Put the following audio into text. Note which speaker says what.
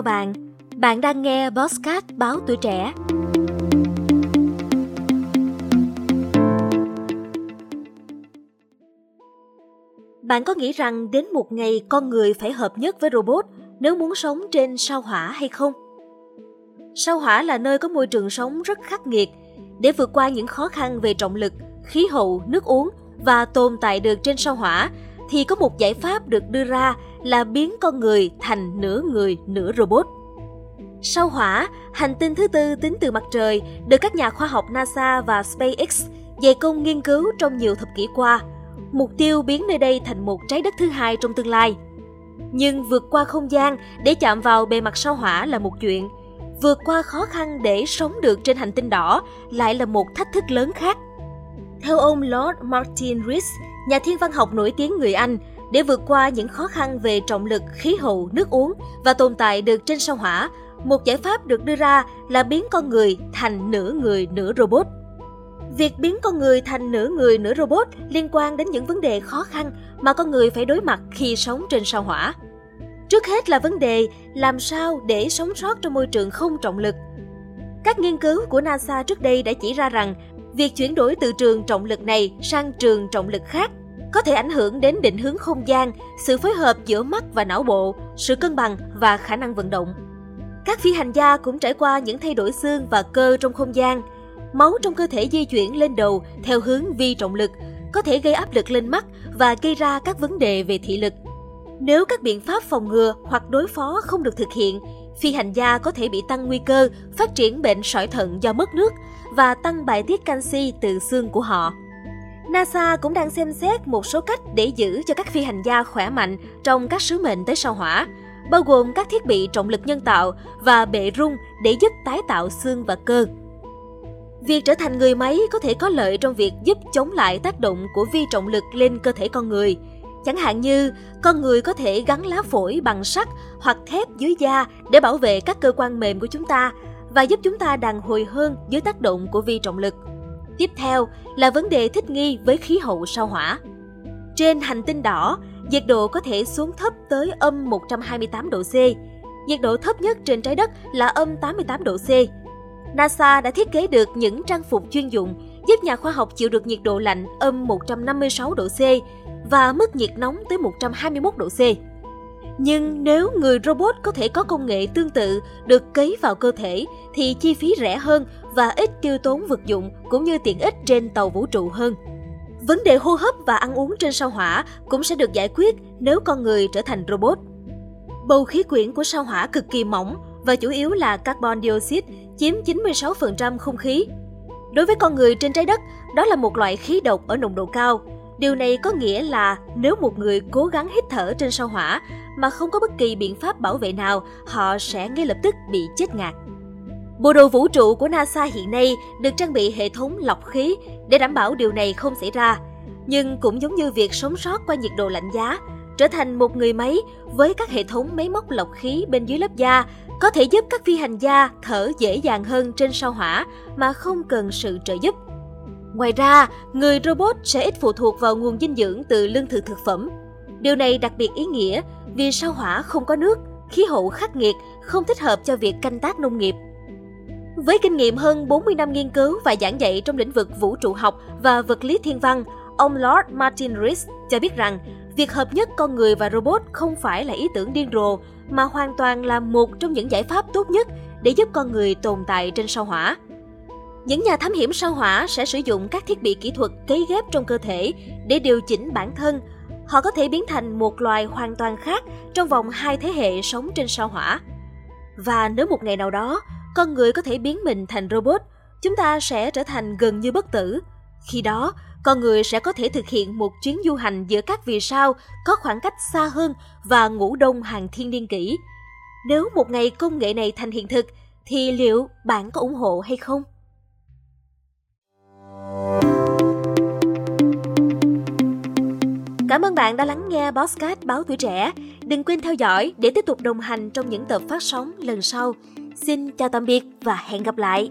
Speaker 1: chào bạn. Bạn đang nghe Bosscat báo tuổi trẻ. Bạn có nghĩ rằng đến một ngày con người phải hợp nhất với robot nếu muốn sống trên sao hỏa hay không? Sao hỏa là nơi có môi trường sống rất khắc nghiệt. Để vượt qua những khó khăn về trọng lực, khí hậu, nước uống và tồn tại được trên sao hỏa, thì có một giải pháp được đưa ra là biến con người thành nửa người, nửa robot. Sao hỏa, hành tinh thứ tư tính từ mặt trời, được các nhà khoa học NASA và SpaceX dày công nghiên cứu trong nhiều thập kỷ qua. Mục tiêu biến nơi đây thành một trái đất thứ hai trong tương lai. Nhưng vượt qua không gian để chạm vào bề mặt sao hỏa là một chuyện, vượt qua khó khăn để sống được trên hành tinh đỏ lại là một thách thức lớn khác. Theo ông Lord Martin Rees, nhà thiên văn học nổi tiếng người Anh, để vượt qua những khó khăn về trọng lực, khí hậu, nước uống và tồn tại được trên sao hỏa, một giải pháp được đưa ra là biến con người thành nửa người nửa robot. Việc biến con người thành nửa người nửa robot liên quan đến những vấn đề khó khăn mà con người phải đối mặt khi sống trên sao hỏa. Trước hết là vấn đề làm sao để sống sót trong môi trường không trọng lực. Các nghiên cứu của NASA trước đây đã chỉ ra rằng việc chuyển đổi từ trường trọng lực này sang trường trọng lực khác có thể ảnh hưởng đến định hướng không gian, sự phối hợp giữa mắt và não bộ, sự cân bằng và khả năng vận động. Các phi hành gia cũng trải qua những thay đổi xương và cơ trong không gian. Máu trong cơ thể di chuyển lên đầu theo hướng vi trọng lực, có thể gây áp lực lên mắt và gây ra các vấn đề về thị lực. Nếu các biện pháp phòng ngừa hoặc đối phó không được thực hiện, phi hành gia có thể bị tăng nguy cơ phát triển bệnh sỏi thận do mất nước và tăng bài tiết canxi từ xương của họ. NASA cũng đang xem xét một số cách để giữ cho các phi hành gia khỏe mạnh trong các sứ mệnh tới sao hỏa, bao gồm các thiết bị trọng lực nhân tạo và bệ rung để giúp tái tạo xương và cơ. Việc trở thành người máy có thể có lợi trong việc giúp chống lại tác động của vi trọng lực lên cơ thể con người. Chẳng hạn như, con người có thể gắn lá phổi bằng sắt hoặc thép dưới da để bảo vệ các cơ quan mềm của chúng ta và giúp chúng ta đàn hồi hơn dưới tác động của vi trọng lực. Tiếp theo là vấn đề thích nghi với khí hậu sao hỏa. Trên hành tinh đỏ, nhiệt độ có thể xuống thấp tới âm 128 độ C. Nhiệt độ thấp nhất trên trái đất là âm 88 độ C. NASA đã thiết kế được những trang phục chuyên dụng giúp nhà khoa học chịu được nhiệt độ lạnh âm 156 độ C và mức nhiệt nóng tới 121 độ C. Nhưng nếu người robot có thể có công nghệ tương tự được cấy vào cơ thể thì chi phí rẻ hơn và ít tiêu tốn vật dụng cũng như tiện ích trên tàu vũ trụ hơn. Vấn đề hô hấp và ăn uống trên sao hỏa cũng sẽ được giải quyết nếu con người trở thành robot. Bầu khí quyển của sao hỏa cực kỳ mỏng và chủ yếu là carbon dioxide chiếm 96% không khí. Đối với con người trên trái đất, đó là một loại khí độc ở nồng độ cao. Điều này có nghĩa là nếu một người cố gắng hít thở trên sao hỏa mà không có bất kỳ biện pháp bảo vệ nào, họ sẽ ngay lập tức bị chết ngạt. Bộ đồ vũ trụ của NASA hiện nay được trang bị hệ thống lọc khí để đảm bảo điều này không xảy ra. Nhưng cũng giống như việc sống sót qua nhiệt độ lạnh giá, trở thành một người máy với các hệ thống máy móc lọc khí bên dưới lớp da có thể giúp các phi hành gia thở dễ dàng hơn trên sao hỏa mà không cần sự trợ giúp. Ngoài ra, người robot sẽ ít phụ thuộc vào nguồn dinh dưỡng từ lương thực thực phẩm. Điều này đặc biệt ý nghĩa vì sao hỏa không có nước, khí hậu khắc nghiệt, không thích hợp cho việc canh tác nông nghiệp. Với kinh nghiệm hơn 40 năm nghiên cứu và giảng dạy trong lĩnh vực vũ trụ học và vật lý thiên văn, ông Lord Martin Rees cho biết rằng việc hợp nhất con người và robot không phải là ý tưởng điên rồ, mà hoàn toàn là một trong những giải pháp tốt nhất để giúp con người tồn tại trên sao hỏa. Những nhà thám hiểm sao hỏa sẽ sử dụng các thiết bị kỹ thuật cấy ghép trong cơ thể để điều chỉnh bản thân. Họ có thể biến thành một loài hoàn toàn khác trong vòng hai thế hệ sống trên sao hỏa. Và nếu một ngày nào đó, con người có thể biến mình thành robot, chúng ta sẽ trở thành gần như bất tử. Khi đó, con người sẽ có thể thực hiện một chuyến du hành giữa các vì sao có khoảng cách xa hơn và ngủ đông hàng thiên niên kỷ. Nếu một ngày công nghệ này thành hiện thực, thì liệu bạn có ủng hộ hay không? Cảm ơn bạn đã lắng nghe Bosscat Báo Tuổi Trẻ. Đừng quên theo dõi để tiếp tục đồng hành trong những tập phát sóng lần sau. Xin chào tạm biệt và hẹn gặp lại!